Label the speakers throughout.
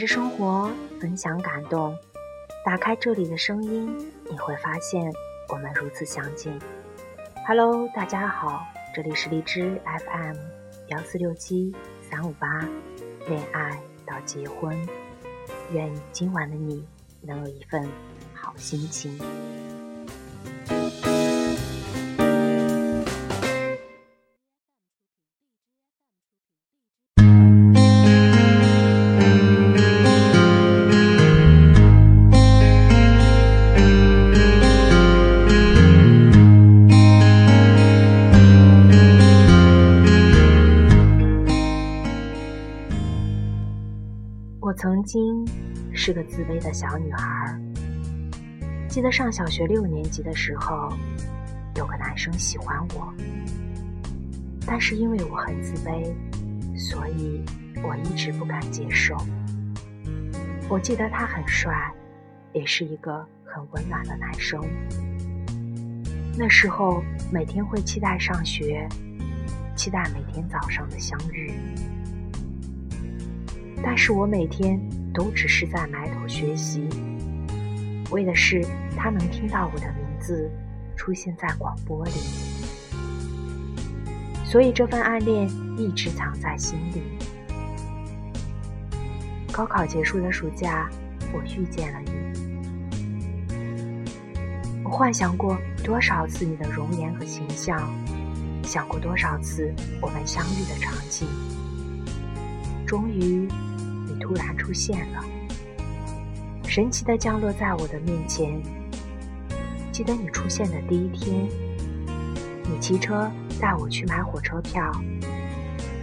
Speaker 1: 着生活，分享感动。打开这里的声音，你会发现我们如此相近。Hello，大家好，这里是荔枝 FM 幺四六七三五八，恋爱到结婚，愿今晚的你能有一份好心情。我曾经是个自卑的小女孩。记得上小学六年级的时候，有个男生喜欢我，但是因为我很自卑，所以我一直不敢接受。我记得他很帅，也是一个很温暖的男生。那时候每天会期待上学，期待每天早上的相遇。但是我每天都只是在埋头学习，为的是他能听到我的名字出现在广播里，所以这份暗恋一直藏在心里。高考结束的暑假，我遇见了你，我幻想过多少次你的容颜和形象，想过多少次我们相遇的场景，终于。突然出现了，神奇的降落在我的面前。记得你出现的第一天，你骑车带我去买火车票，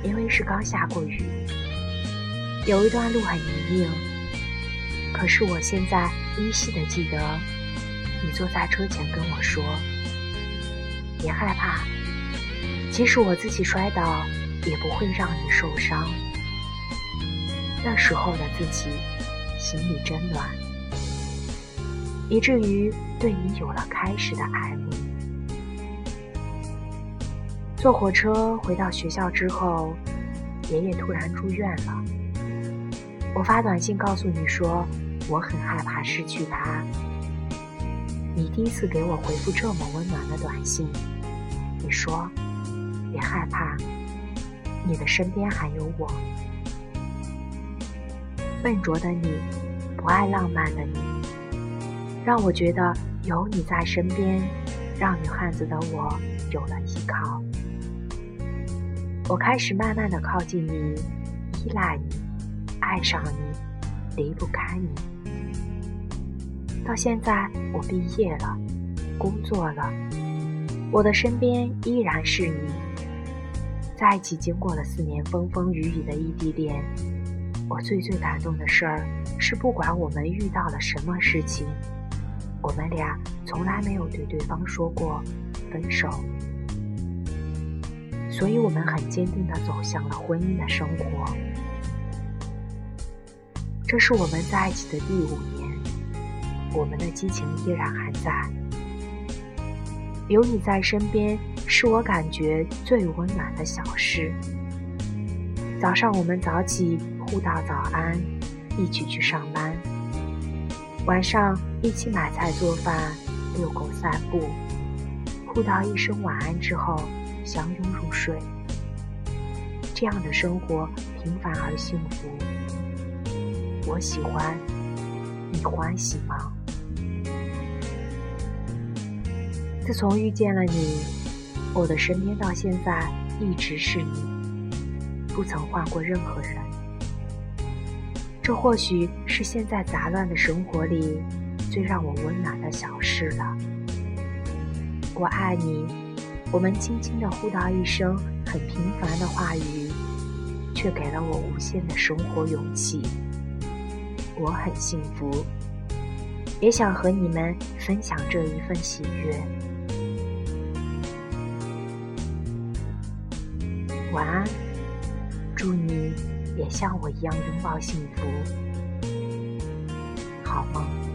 Speaker 1: 因为是刚下过雨，有一段路很泥泞。可是我现在依稀的记得，你坐在车前跟我说：“别害怕，即使我自己摔倒，也不会让你受伤。”那时候的自己，心里真暖，以至于对你有了开始的爱慕。坐火车回到学校之后，爷爷突然住院了。我发短信告诉你说，我很害怕失去他。你第一次给我回复这么温暖的短信，你说别害怕，你的身边还有我。笨拙的你，不爱浪漫的你，让我觉得有你在身边，让女汉子的我有了依靠。我开始慢慢的靠近你，依赖你，爱上你，离不开你。到现在我毕业了，工作了，我的身边依然是你。在一起经过了四年风风雨雨的异地恋。我最最感动的事儿是，不管我们遇到了什么事情，我们俩从来没有对对方说过分手，所以我们很坚定地走向了婚姻的生活。这是我们在一起的第五年，我们的激情依然还在。有你在身边，是我感觉最温暖的小事。早上我们早起。互道早安，一起去上班。晚上一起买菜做饭，遛狗散步。互道一声晚安之后，相拥入睡。这样的生活平凡而幸福，我喜欢，你欢喜吗？自从遇见了你，我的身边到现在一直是你，不曾换过任何人。这或许是现在杂乱的生活里最让我温暖的小事了。我爱你，我们轻轻的互道一声很平凡的话语，却给了我无限的生活勇气。我很幸福，也想和你们分享这一份喜悦。晚安，祝你。也像我一样拥抱幸福，好吗？